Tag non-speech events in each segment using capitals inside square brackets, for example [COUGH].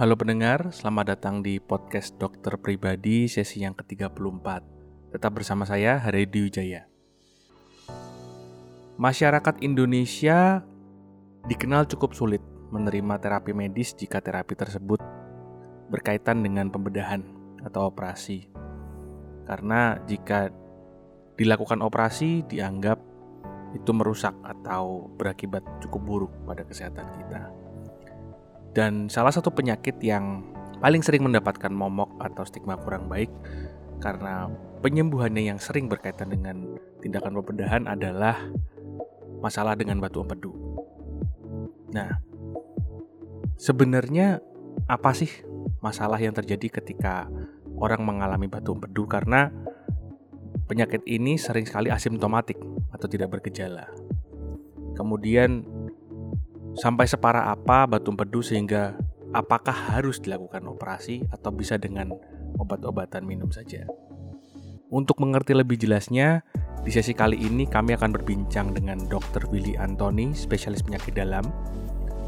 Halo pendengar, selamat datang di podcast Dokter Pribadi sesi yang ke-34. Tetap bersama saya, Haredi Wijaya. Masyarakat Indonesia dikenal cukup sulit menerima terapi medis jika terapi tersebut berkaitan dengan pembedahan atau operasi. Karena jika dilakukan operasi dianggap itu merusak atau berakibat cukup buruk pada kesehatan kita. Dan salah satu penyakit yang paling sering mendapatkan momok atau stigma kurang baik karena penyembuhannya yang sering berkaitan dengan tindakan pembedahan adalah masalah dengan batu empedu. Nah, sebenarnya apa sih masalah yang terjadi ketika orang mengalami batu empedu karena penyakit ini sering sekali asimptomatik atau tidak bergejala. Kemudian sampai separah apa batu empedu sehingga apakah harus dilakukan operasi atau bisa dengan obat-obatan minum saja. Untuk mengerti lebih jelasnya, di sesi kali ini kami akan berbincang dengan Dr. Willy Antoni, spesialis penyakit dalam.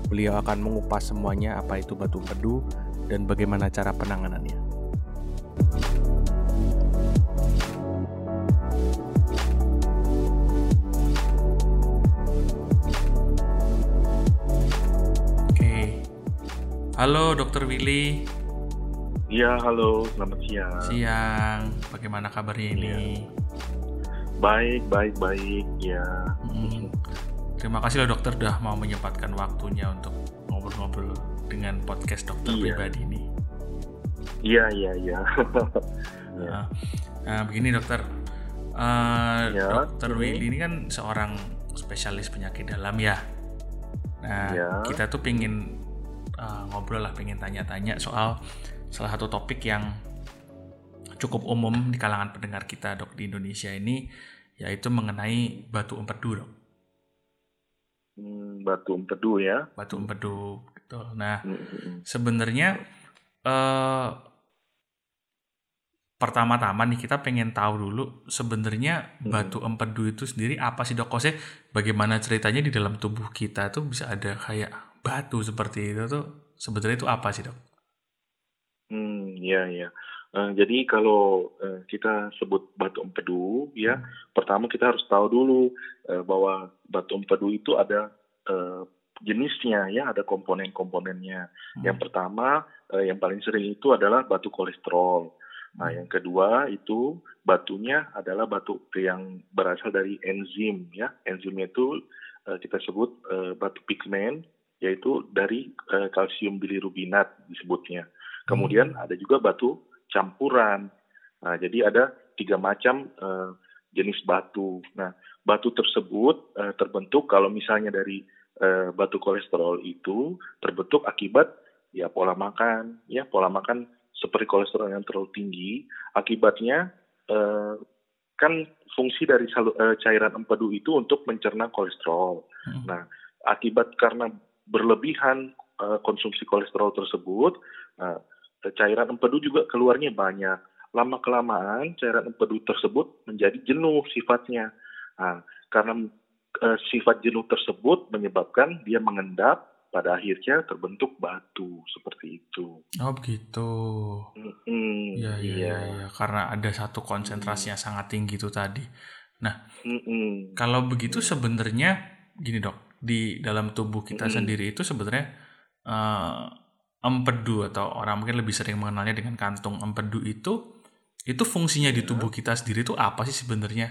Beliau akan mengupas semuanya apa itu batu empedu dan bagaimana cara penanganannya. Halo Dokter Willy. Iya, halo, selamat siang. Siang, bagaimana kabarnya ini? Ya. Baik, baik, baik, ya. Hmm. Terima kasih loh dokter udah mau menyempatkan waktunya untuk ngobrol-ngobrol dengan podcast dokter iya. pribadi ini. Iya, iya, iya. [LAUGHS] nah, nah, begini dokter, uh, ya, dokter. Willy ini kan seorang spesialis penyakit dalam ya. Nah, ya. kita tuh pingin uh, ngobrol lah pengen tanya-tanya soal salah satu topik yang cukup umum di kalangan pendengar kita dok di Indonesia ini yaitu mengenai batu empedu dok. Hmm, batu empedu ya. Batu empedu gitu. Nah hmm. sebenarnya uh, pertama-tama nih kita pengen tahu dulu sebenarnya hmm. batu empedu itu sendiri apa sih dok? Kosnya bagaimana ceritanya di dalam tubuh kita tuh bisa ada kayak batu seperti itu tuh sebenarnya itu apa sih dok? Hmm, ya ya. Uh, jadi kalau uh, kita sebut batu empedu, ya hmm. pertama kita harus tahu dulu uh, bahwa batu empedu itu ada uh, jenisnya, ya ada komponen-komponennya. Hmm. Yang pertama, uh, yang paling sering itu adalah batu kolesterol. Nah, hmm. yang kedua itu batunya adalah batu yang berasal dari enzim, ya. Enzimnya itu uh, kita sebut uh, batu pigmen yaitu dari uh, kalsium bilirubinat disebutnya. Kemudian hmm. ada juga batu campuran. Nah, jadi ada tiga macam uh, jenis batu. Nah, batu tersebut uh, terbentuk kalau misalnya dari uh, batu kolesterol itu terbentuk akibat ya pola makan, ya pola makan seperti kolesterol yang terlalu tinggi. Akibatnya uh, kan fungsi dari salu, uh, cairan empedu itu untuk mencerna kolesterol. Hmm. Nah, akibat karena berlebihan uh, konsumsi kolesterol tersebut, uh, cairan empedu juga keluarnya banyak. Lama kelamaan cairan empedu tersebut menjadi jenuh sifatnya. Nah, karena uh, sifat jenuh tersebut menyebabkan dia mengendap pada akhirnya terbentuk batu seperti itu. Oh begitu. Mm-hmm, ya, ya, iya. ya, karena ada satu konsentrasi yang sangat tinggi itu tadi. Nah, mm-hmm. kalau begitu sebenarnya gini dok, di dalam tubuh kita hmm. sendiri itu sebenarnya uh, empedu atau orang mungkin lebih sering mengenalnya dengan kantung empedu itu itu fungsinya di tubuh iya. kita sendiri itu apa sih sebenarnya?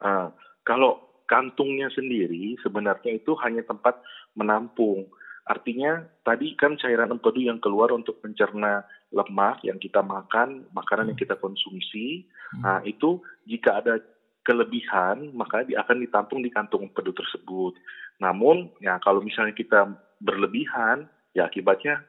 Uh, kalau kantungnya sendiri sebenarnya itu hanya tempat menampung. Artinya tadi kan cairan empedu yang keluar untuk mencerna lemak yang kita makan, makanan hmm. yang kita konsumsi. Hmm. Nah, itu jika ada kelebihan, maka dia akan ditampung di kantung empedu tersebut. Namun, ya kalau misalnya kita berlebihan, ya akibatnya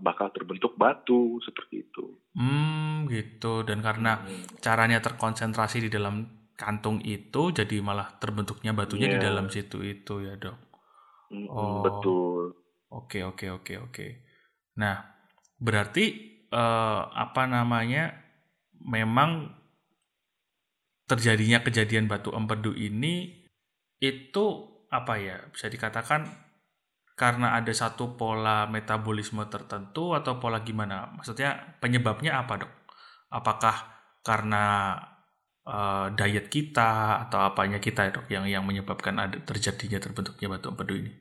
bakal terbentuk batu seperti itu. Hmm, gitu. Dan karena hmm. caranya terkonsentrasi di dalam kantung itu, jadi malah terbentuknya batunya yeah. di iya. dalam situ itu ya dok. Hmm, oh, betul. Oke, oke, oke, oke. Nah, berarti uh, apa namanya? Memang terjadinya kejadian batu empedu ini itu apa ya bisa dikatakan karena ada satu pola metabolisme tertentu atau pola gimana? Maksudnya penyebabnya apa dok? Apakah karena uh, diet kita atau apanya kita dok yang yang menyebabkan ada terjadinya terbentuknya batu empedu ini?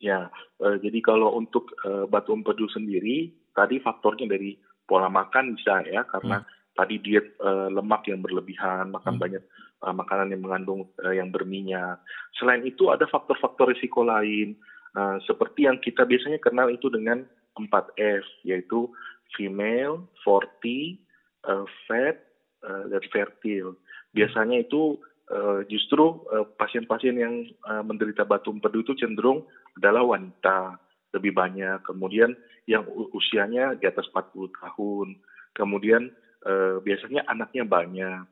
Ya, uh, jadi kalau untuk uh, batu empedu sendiri tadi faktornya dari pola makan bisa ya karena hmm. Tadi diet uh, lemak yang berlebihan, makan hmm. banyak uh, makanan yang mengandung uh, yang berminyak. Selain itu ada faktor-faktor risiko lain uh, seperti yang kita biasanya kenal itu dengan 4F yaitu female, forty, uh, fat, uh, dan fertile. Biasanya itu uh, justru pasien-pasien uh, yang uh, menderita batu empedu itu cenderung adalah wanita lebih banyak. Kemudian yang usianya di atas 40 tahun. Kemudian uh, biasanya anaknya banyak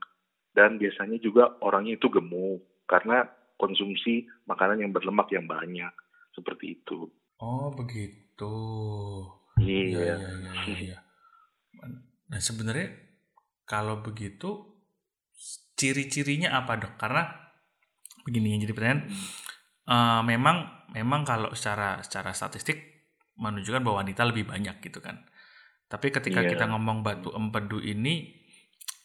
dan biasanya juga orangnya itu gemuk karena konsumsi makanan yang berlemak yang banyak seperti itu. Oh begitu. Iya. iya, iya, iya, iya. Nah sebenarnya kalau begitu ciri-cirinya apa dok? Karena begini yang jadi pertanyaan. Uh, memang memang kalau secara secara statistik menunjukkan bahwa wanita lebih banyak gitu kan. Tapi ketika yeah. kita ngomong batu empedu ini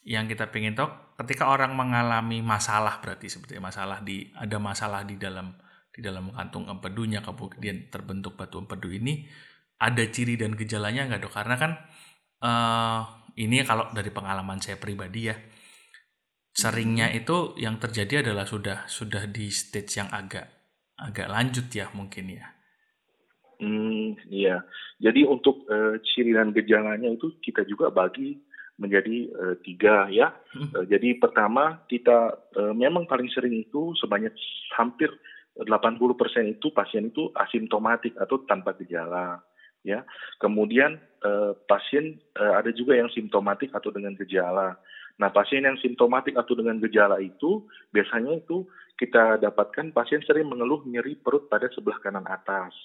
yang kita pengen tahu ketika orang mengalami masalah berarti seperti masalah di ada masalah di dalam di dalam kantung empedunya kemudian terbentuk batu empedu ini ada ciri dan gejalanya nggak dok karena kan uh, ini kalau dari pengalaman saya pribadi ya seringnya hmm. itu yang terjadi adalah sudah sudah di stage yang agak agak lanjut ya mungkin ya Hmm, iya. Jadi untuk uh, ciri dan gejalanya itu kita juga bagi menjadi uh, tiga ya. Hmm. Uh, jadi pertama kita uh, memang paling sering itu sebanyak hampir 80% itu pasien itu asimptomatik atau tanpa gejala ya. Kemudian uh, pasien uh, ada juga yang simptomatik atau dengan gejala. Nah, pasien yang simptomatik atau dengan gejala itu biasanya itu kita dapatkan pasien sering mengeluh nyeri perut pada sebelah kanan atas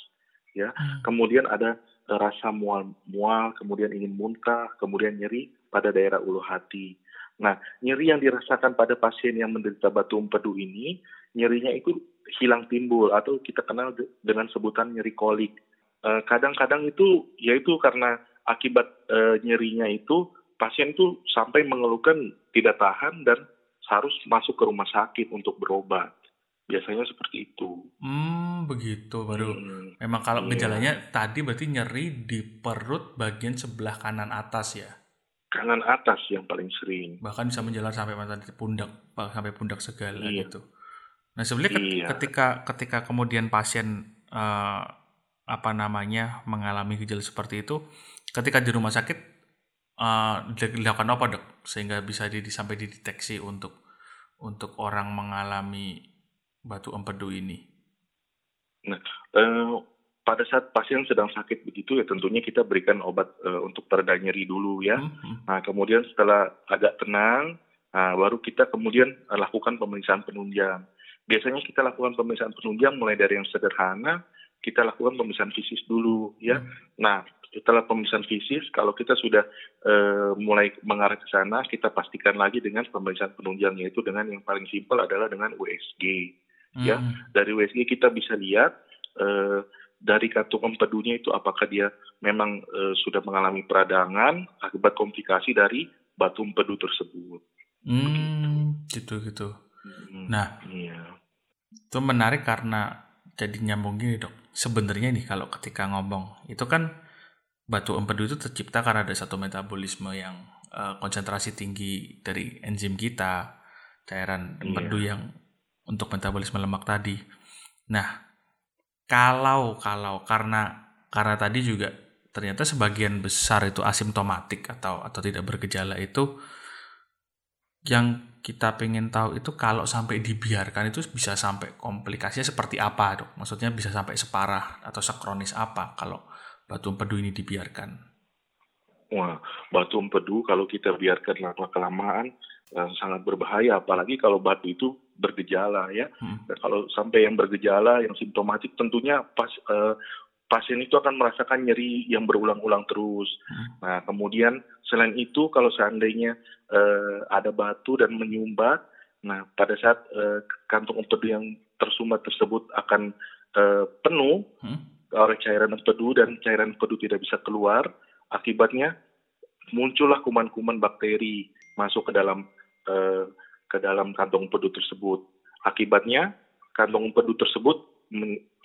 ya. Hmm. Kemudian ada uh, rasa mual-mual, kemudian ingin muntah, kemudian nyeri pada daerah ulu hati. Nah, nyeri yang dirasakan pada pasien yang menderita batu empedu ini, nyerinya itu hilang timbul atau kita kenal dengan sebutan nyeri kolik. Eh, kadang-kadang itu yaitu karena akibat uh, nyerinya itu pasien itu sampai mengeluhkan tidak tahan dan harus masuk ke rumah sakit untuk berobat. Biasanya seperti itu. Hmm, begitu baru. Hmm, Memang kalau iya. gejalanya tadi berarti nyeri di perut bagian sebelah kanan atas ya. Kanan atas yang paling sering. Bahkan bisa menjalar sampai mata pundak sampai pundak segala iya. gitu. Nah, sebenarnya iya. ketika ketika kemudian pasien uh, apa namanya mengalami gejala seperti itu, ketika di rumah sakit uh, dilakukan apa dok sehingga bisa di, sampai dideteksi untuk untuk orang mengalami batu empedu ini? Nah, eh, pada saat pasien sedang sakit begitu ya tentunya kita berikan obat eh, untuk pereda nyeri dulu ya. Hmm, hmm. Nah, kemudian setelah agak tenang, nah, baru kita kemudian eh, lakukan pemeriksaan penunjang. Biasanya kita lakukan pemeriksaan penunjang mulai dari yang sederhana, kita lakukan pemeriksaan fisik dulu ya. Hmm. Nah, setelah pemeriksaan fisik, kalau kita sudah uh, mulai mengarah ke sana, kita pastikan lagi dengan pemeriksaan penunjang yaitu dengan yang paling simpel adalah dengan USG. Ya, hmm. Ya, dari USG kita bisa lihat uh, dari kantung empedunya itu apakah dia memang uh, sudah mengalami peradangan akibat komplikasi dari batu empedu tersebut. Hmm, gitu gitu. Hmm, nah, iya. itu menarik karena jadi nyambung gini dok. Sebenarnya nih kalau ketika ngomong itu kan batu empedu itu tercipta karena ada satu metabolisme yang uh, konsentrasi tinggi dari enzim kita, cairan empedu iya. yang untuk metabolisme lemak tadi. Nah, kalau kalau karena karena tadi juga ternyata sebagian besar itu asimptomatik atau atau tidak bergejala itu yang kita pengen tahu itu kalau sampai dibiarkan itu bisa sampai komplikasinya seperti apa dok? Maksudnya bisa sampai separah atau sekronis apa kalau batu empedu ini dibiarkan? Wah, batu empedu kalau kita biarkan lama kelamaan uh, sangat berbahaya, apalagi kalau batu itu bergejala ya. Hmm. Dan kalau sampai yang bergejala, yang simptomatik, tentunya pas uh, pasien itu akan merasakan nyeri yang berulang-ulang terus. Hmm. Nah, kemudian selain itu kalau seandainya uh, ada batu dan menyumbat, Nah, pada saat uh, kantung empedu yang tersumbat tersebut akan uh, penuh hmm? oleh cairan empedu dan cairan empedu tidak bisa keluar, akibatnya muncullah kuman-kuman bakteri masuk ke dalam uh, ke dalam kantong empedu tersebut. Akibatnya kantong empedu tersebut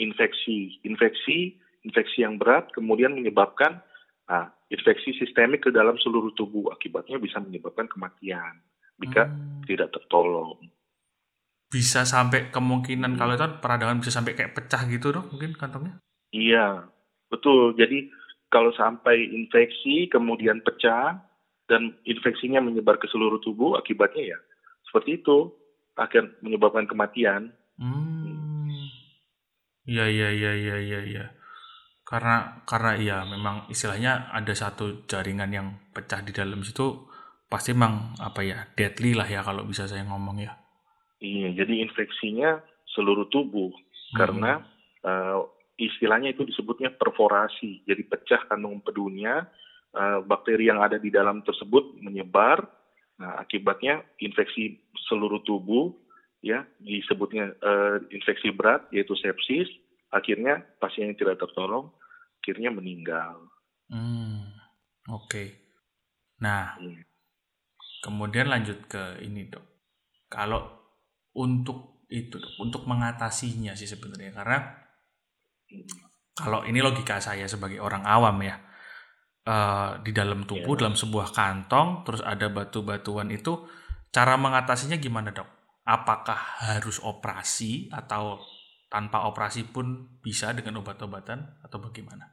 infeksi, infeksi, infeksi yang berat, kemudian menyebabkan nah, infeksi sistemik ke dalam seluruh tubuh. Akibatnya bisa menyebabkan kematian jika hmm. tidak tertolong. Bisa sampai kemungkinan hmm. kalau itu peradangan bisa sampai kayak pecah gitu dong mungkin kantongnya? Iya, betul. Jadi kalau sampai infeksi kemudian pecah dan infeksinya menyebar ke seluruh tubuh akibatnya ya seperti itu akan menyebabkan kematian. Hmm. Iya iya iya iya iya. Ya. Karena karena iya memang istilahnya ada satu jaringan yang pecah di dalam situ pasti memang apa ya deadly lah ya kalau bisa saya ngomong ya. Iya, jadi infeksinya seluruh tubuh hmm. karena uh, istilahnya itu disebutnya perforasi. Jadi pecah kandung empedunya, uh, bakteri yang ada di dalam tersebut menyebar. Nah, akibatnya infeksi seluruh tubuh ya disebutnya uh, infeksi berat yaitu sepsis. Akhirnya pasien yang tidak tertolong akhirnya meninggal. Hmm, Oke. Okay. Nah, hmm. Kemudian lanjut ke ini dok. Kalau untuk itu dok, untuk mengatasinya sih sebenarnya karena kalau ini logika saya sebagai orang awam ya uh, di dalam tubuh ya. dalam sebuah kantong terus ada batu-batuan itu cara mengatasinya gimana dok? Apakah harus operasi atau tanpa operasi pun bisa dengan obat-obatan atau bagaimana?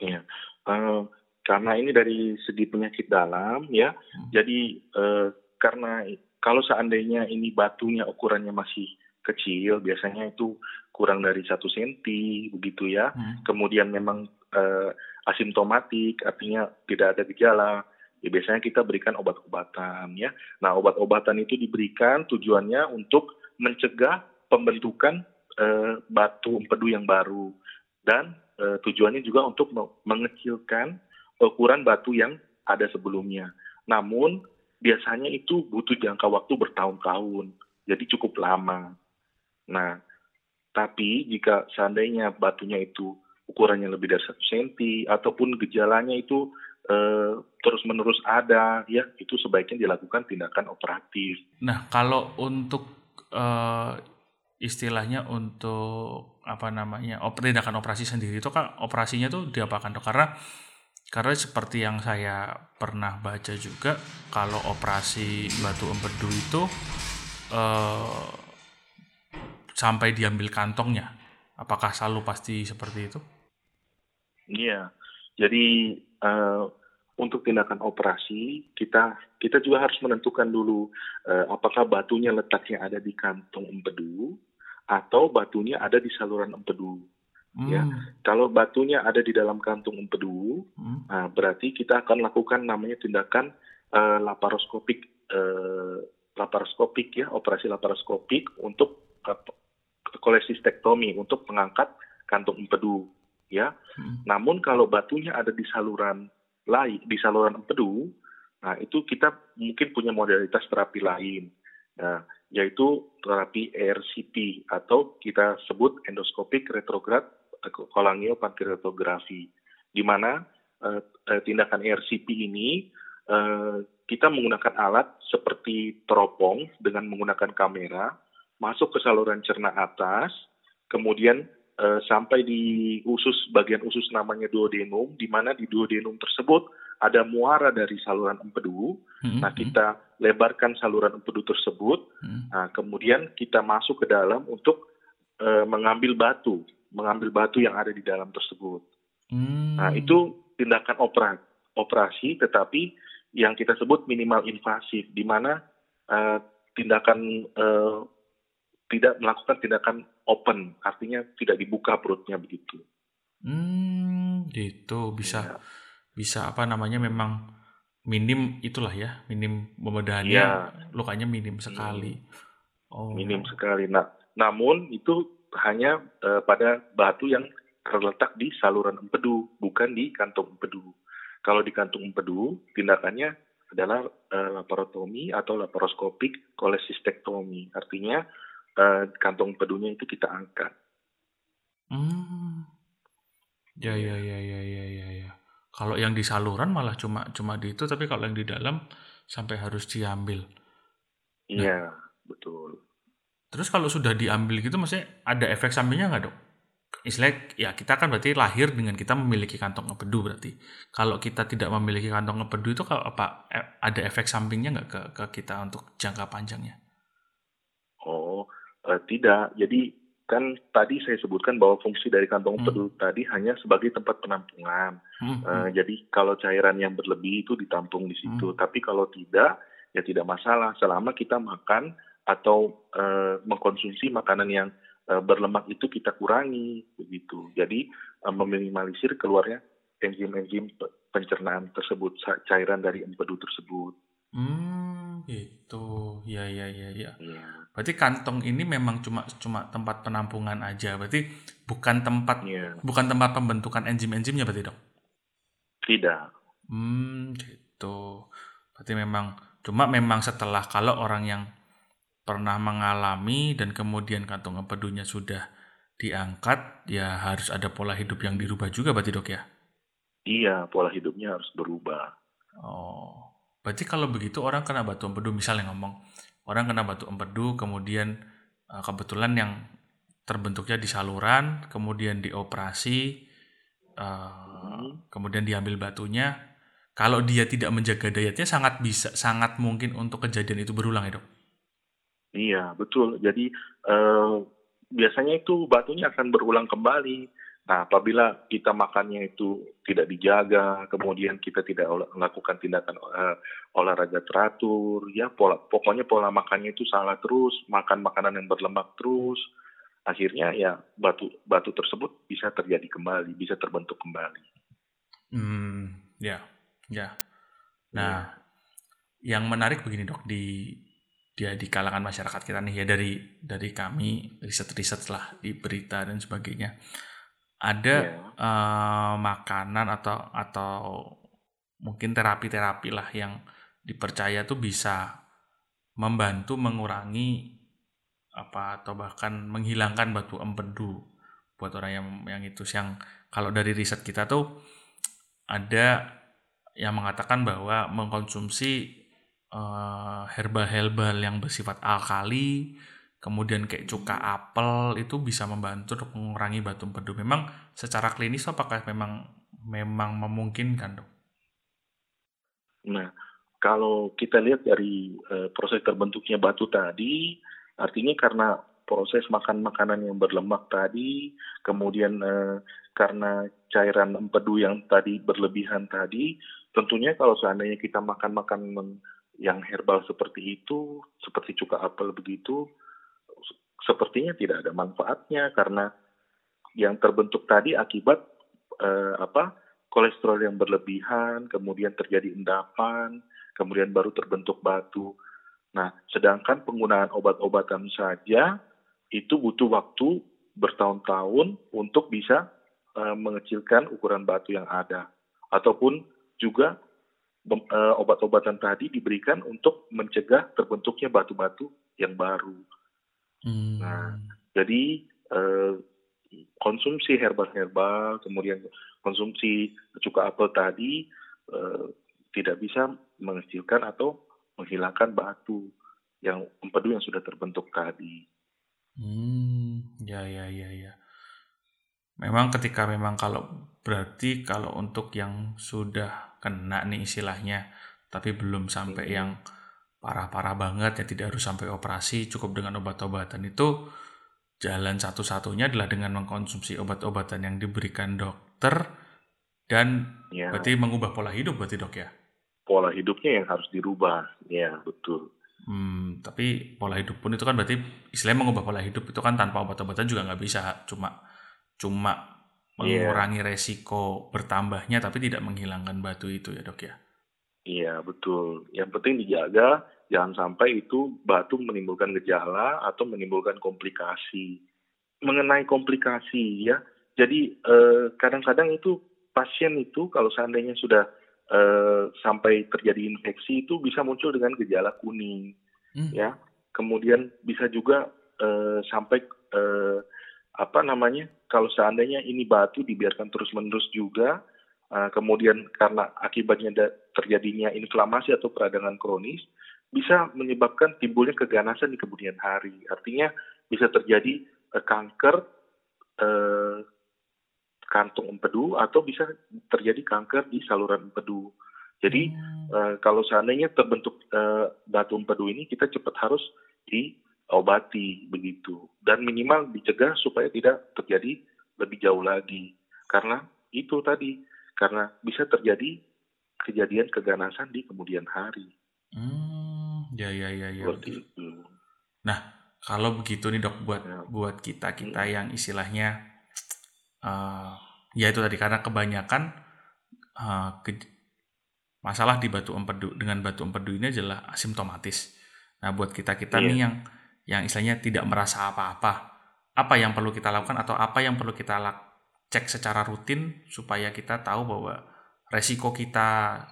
Iya, uh, karena ini dari segi penyakit dalam ya. Hmm. Jadi eh, karena kalau seandainya ini batunya ukurannya masih kecil, biasanya itu kurang dari satu senti begitu ya. Hmm. Kemudian memang eh, asimptomatik, artinya tidak ada gejala. Ya, biasanya kita berikan obat-obatan ya. Nah obat-obatan itu diberikan tujuannya untuk mencegah pembentukan eh, batu empedu yang baru dan eh, tujuannya juga untuk mengecilkan ukuran batu yang ada sebelumnya. Namun biasanya itu butuh jangka waktu bertahun-tahun, jadi cukup lama. Nah, tapi jika seandainya batunya itu ukurannya lebih dari satu senti ataupun gejalanya itu eh, terus-menerus ada, ya itu sebaiknya dilakukan tindakan operatif. Nah, kalau untuk eh, istilahnya untuk apa namanya tindakan operasi sendiri itu kan operasinya tuh diapakan dok? Karena karena seperti yang saya pernah baca juga, kalau operasi batu empedu itu eh, sampai diambil kantongnya, apakah selalu pasti seperti itu? Iya, jadi uh, untuk tindakan operasi kita kita juga harus menentukan dulu uh, apakah batunya letaknya ada di kantong empedu atau batunya ada di saluran empedu. Ya, hmm. kalau batunya ada di dalam kantung empedu, hmm. nah, berarti kita akan lakukan namanya tindakan uh, laparoskopik, uh, laparoskopik ya, operasi laparoskopik untuk uh, kolesistektomi untuk mengangkat kantung empedu, ya. Hmm. Namun kalau batunya ada di saluran lain, di saluran empedu, nah itu kita mungkin punya modalitas terapi lain, nah, yaitu terapi ERCP atau kita sebut endoskopik retrograd kolangiopankreatografi, di mana uh, tindakan ERCP ini uh, kita menggunakan alat seperti teropong dengan menggunakan kamera masuk ke saluran cerna atas, kemudian uh, sampai di usus bagian usus namanya duodenum, di mana di duodenum tersebut ada muara dari saluran empedu. Hmm, nah, kita lebarkan saluran empedu tersebut. Hmm. Nah, kemudian kita masuk ke dalam untuk uh, mengambil batu mengambil batu yang ada di dalam tersebut. Hmm. Nah, itu tindakan opera, operasi, tetapi yang kita sebut minimal invasif, di mana uh, tindakan uh, tidak melakukan tindakan open, artinya tidak dibuka perutnya begitu. Hmm, gitu bisa ya. bisa apa namanya memang minim itulah ya, minim pembedahannya, ya. lukanya minim sekali. Oh. Minim sekali. Nah, namun itu hanya uh, pada batu yang terletak di saluran empedu, bukan di kantung empedu. Kalau di kantung empedu, tindakannya adalah uh, laparotomi atau laparoskopik kolesistektomi. Artinya uh, kantong empedunya itu kita angkat. Hmm. Ya ya ya ya ya ya ya. Kalau yang di saluran malah cuma cuma di itu, tapi kalau yang di dalam sampai harus diambil. Iya, nah, betul. Terus kalau sudah diambil gitu, maksudnya ada efek sampingnya nggak dok? Istilahnya ya kita kan berarti lahir dengan kita memiliki kantong empedu berarti. Kalau kita tidak memiliki kantong empedu itu kalau apa e, ada efek sampingnya nggak ke, ke kita untuk jangka panjangnya? Uh, tidak. Jadi kan tadi saya sebutkan bahwa fungsi dari kantong empedu hmm. tadi hanya sebagai tempat penampungan. Hmm. Uh, jadi kalau cairan yang berlebih itu ditampung di situ. Hmm. Tapi kalau tidak, ya tidak masalah selama kita makan atau uh, mengkonsumsi makanan yang uh, berlemak itu kita kurangi begitu. Jadi uh, meminimalisir keluarnya enzim-enzim pencernaan tersebut, cairan dari empedu tersebut. Hmm, gitu. Ya, ya, ya, ya. ya. Berarti kantong ini memang cuma cuma tempat penampungan aja. Berarti bukan tempat ya. bukan tempat pembentukan enzim-enzimnya berarti, Dok? Tidak. Hmm, gitu. Berarti memang cuma memang setelah kalau orang yang pernah mengalami dan kemudian kantong empedunya sudah diangkat, ya harus ada pola hidup yang dirubah juga berarti, Dok ya? Iya, pola hidupnya harus berubah. Oh. Berarti kalau begitu orang kena batu empedu misalnya ngomong orang kena batu empedu kemudian uh, kebetulan yang terbentuknya di saluran kemudian dioperasi uh, hmm. kemudian diambil batunya kalau dia tidak menjaga dietnya sangat bisa sangat mungkin untuk kejadian itu berulang ya dok. Iya betul jadi uh, biasanya itu batunya akan berulang kembali Nah, apabila kita makannya itu tidak dijaga, kemudian kita tidak melakukan tindakan uh, olahraga teratur, ya pola pokoknya pola makannya itu salah terus, makan makanan yang berlemak terus, akhirnya ya batu batu tersebut bisa terjadi kembali, bisa terbentuk kembali. Hmm, ya, ya. Nah, ya. yang menarik begini dok di dia di kalangan masyarakat kita nih ya dari dari kami riset-riset lah di berita dan sebagainya ada yeah. Iya. uh, makanan atau atau mungkin terapi-terapi lah yang dipercaya tuh bisa membantu mengurangi apa atau bahkan menghilangkan batu empedu buat orang yang yang itu yang kalau dari riset kita tuh ada yang mengatakan bahwa mengkonsumsi uh, herbal-herbal yang bersifat alkali kemudian kayak cuka apel itu bisa membantu untuk mengurangi batu empedu. Memang secara klinis apakah memang memang memungkinkan dok? Nah, kalau kita lihat dari uh, proses terbentuknya batu tadi, artinya karena proses makan makanan yang berlemak tadi, kemudian uh, karena cairan empedu yang tadi berlebihan tadi, tentunya kalau seandainya kita makan makan yang herbal seperti itu, seperti cuka apel begitu, sepertinya tidak ada manfaatnya karena yang terbentuk tadi akibat eh, apa kolesterol yang berlebihan, kemudian terjadi endapan, kemudian baru terbentuk batu. Nah, sedangkan penggunaan obat-obatan saja itu butuh waktu bertahun-tahun untuk bisa uh, mengecilkan ukuran batu yang ada, ataupun juga uh, obat-obatan tadi diberikan untuk mencegah terbentuknya batu-batu yang baru. Hmm. Nah, jadi eh, konsumsi herbal-herbal, kemudian konsumsi cuka apel tadi eh, tidak bisa mengecilkan atau menghilangkan batu yang empedu yang sudah terbentuk tadi. Hmm, ya ya ya ya. Memang ketika memang kalau berarti kalau untuk yang sudah kena nih istilahnya, tapi belum sampai hmm. yang parah-parah banget ya tidak harus sampai operasi cukup dengan obat-obatan itu jalan satu-satunya adalah dengan mengkonsumsi obat-obatan yang diberikan dokter dan ya. berarti mengubah pola hidup berarti dok ya pola hidupnya yang harus dirubah ya betul hmm, tapi pola hidup pun itu kan berarti istilahnya mengubah pola hidup itu kan tanpa obat-obatan juga nggak bisa cuma cuma iya. mengurangi yeah. resiko bertambahnya tapi tidak menghilangkan batu itu ya dok ya Iya betul. Yang penting dijaga jangan sampai itu batu menimbulkan gejala atau menimbulkan komplikasi. Mengenai komplikasi ya, jadi eh, kadang-kadang itu pasien itu kalau seandainya sudah uh, sampai terjadi infeksi itu bisa muncul dengan gejala kuning, hmm. ya. Kemudian bisa juga uh, sampai uh, apa namanya? Kalau seandainya ini batu dibiarkan terus-menerus juga, uh, kemudian karena akibatnya terjadinya inflamasi atau peradangan kronis, bisa menyebabkan timbulnya keganasan di kemudian hari. Artinya bisa terjadi uh, kanker uh, kantung empedu atau bisa terjadi kanker di saluran empedu. Jadi hmm. uh, kalau seandainya terbentuk uh, batu empedu ini kita cepat harus diobati begitu dan minimal dicegah supaya tidak terjadi lebih jauh lagi karena itu tadi karena bisa terjadi kejadian keganasan di kemudian hari. Hmm, ya ya ya ya. itu. Nah kalau begitu nih dok buat ya. buat kita kita hmm. yang istilahnya uh, ya itu tadi karena kebanyakan uh, ke, masalah di batu empedu dengan batu empedu ini adalah asimptomatis. Nah, buat kita-kita yeah. nih yang yang istilahnya tidak merasa apa-apa, apa yang perlu kita lakukan atau apa yang perlu kita lak cek secara rutin supaya kita tahu bahwa resiko kita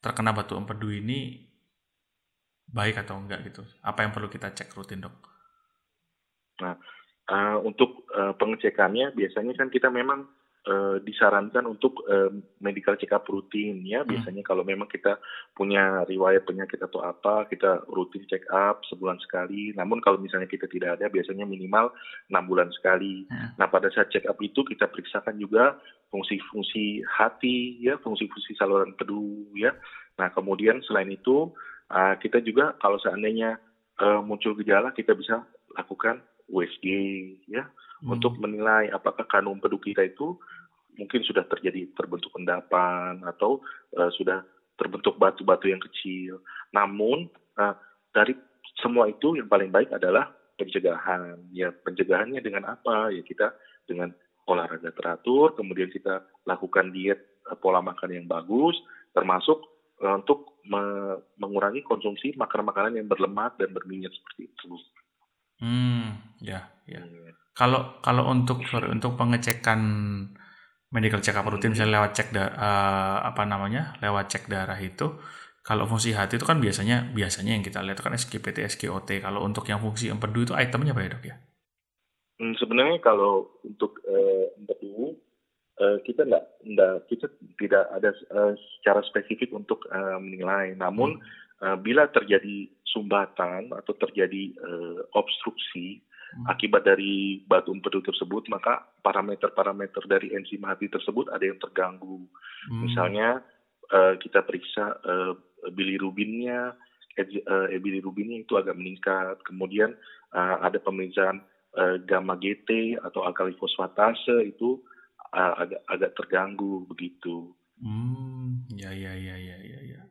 terkena batu empedu ini baik atau enggak gitu. Apa yang perlu kita cek rutin, Dok? Nah, uh, untuk uh, pengecekannya biasanya kan kita memang uh, disarankan untuk uh, medical check up rutin ya hmm. biasanya kalau memang kita punya riwayat penyakit atau apa kita rutin check up sebulan sekali namun kalau misalnya kita tidak ada biasanya minimal enam bulan sekali hmm. nah pada saat check up itu kita periksakan juga fungsi-fungsi hati ya fungsi-fungsi saluran pedu ya nah kemudian selain itu uh, kita juga kalau seandainya uh, muncul gejala kita bisa lakukan USG ya hmm. untuk menilai apakah kanum pedu kita itu mungkin sudah terjadi terbentuk endapan atau uh, sudah terbentuk batu-batu yang kecil. Namun uh, dari semua itu yang paling baik adalah pencegahan. Ya pencegahannya dengan apa? Ya kita dengan olahraga teratur, kemudian kita lakukan diet uh, pola makan yang bagus, termasuk uh, untuk me mengurangi konsumsi makanan-makanan yang berlemak dan berminyak seperti itu. Hmm, ya, ya. Hmm. Kalau kalau untuk sorry, untuk pengecekan medical check up rutin misalnya lewat cek da, uh, apa namanya? lewat cek darah itu kalau fungsi hati itu kan biasanya biasanya yang kita lihat kan SGPT, SGOT. Kalau untuk yang fungsi empedu itu itemnya apa ya, Dok ya? Hmm, sebenarnya kalau untuk uh, empedu uh, kita enggak, enggak kita tidak ada uh, secara spesifik untuk uh, menilai. Namun hmm Eh, bila terjadi sumbatan atau terjadi uh, obstruksi. Akibat dari batu empedu tersebut, maka parameter-parameter dari enzim hati tersebut ada yang terganggu. Hmm. Misalnya uh, kita periksa uh, bilirubinnya, uh, bilirubinnya itu agak meningkat. Kemudian uh, ada pemeriksaan uh, gamma GT atau alkali fosfatase itu uh, agak agak terganggu begitu. Hmm, ya ya ya ya ya ya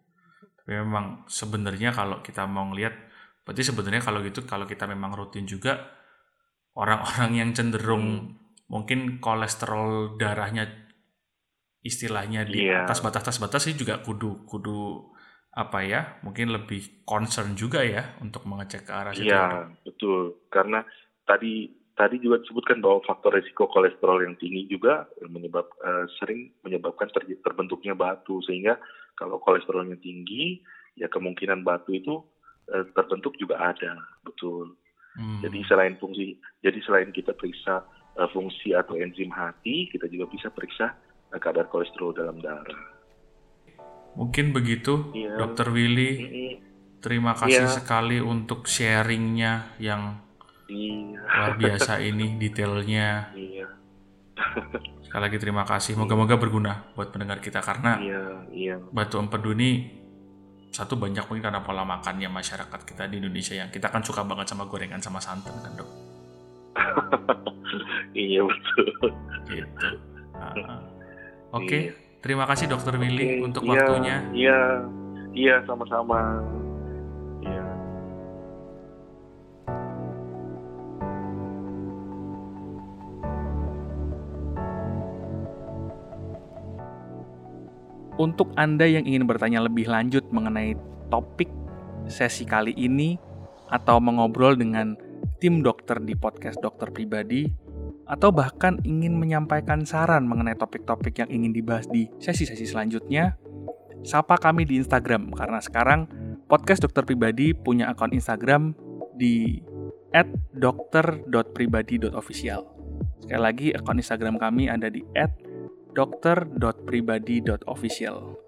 memang sebenarnya kalau kita mau ngelihat berarti sebenarnya kalau gitu kalau kita memang rutin juga orang-orang yang cenderung mungkin kolesterol darahnya istilahnya di yeah. atas batas-batas batas sih juga kudu kudu apa ya mungkin lebih concern juga ya untuk mengecek ke arah situ. Iya betul karena tadi tadi juga disebutkan bahwa faktor risiko kolesterol yang tinggi juga menyebab uh, sering menyebabkan ter, terbentuknya batu sehingga kalau kolesterolnya tinggi ya kemungkinan batu itu uh, terbentuk juga ada betul. Hmm. Jadi selain fungsi jadi selain kita periksa uh, fungsi atau enzim hati kita juga bisa periksa uh, kadar kolesterol dalam darah. Mungkin begitu, ya. Dokter Willy. Mm -hmm. Terima kasih ya. sekali untuk sharingnya yang Iya. Luar biasa [LAUGHS] ini detailnya. Iya. Sekali lagi terima kasih. Moga-moga berguna buat pendengar kita karena iya, iya. batu empedu ini satu banyak mungkin karena pola makannya masyarakat kita di Indonesia yang kita kan suka banget sama gorengan sama santan kan dok. [LAUGHS] iya betul. Gitu. Uh, Oke, okay. iya. terima kasih Dokter Willy okay. untuk iya, waktunya. Iya, iya sama-sama. Untuk Anda yang ingin bertanya lebih lanjut mengenai topik sesi kali ini atau mengobrol dengan tim dokter di podcast dokter pribadi atau bahkan ingin menyampaikan saran mengenai topik-topik yang ingin dibahas di sesi-sesi selanjutnya, sapa kami di Instagram karena sekarang podcast dokter pribadi punya akun Instagram di @dokter.pribadi.official. Sekali lagi akun Instagram kami ada di @dokter.pribadi.official.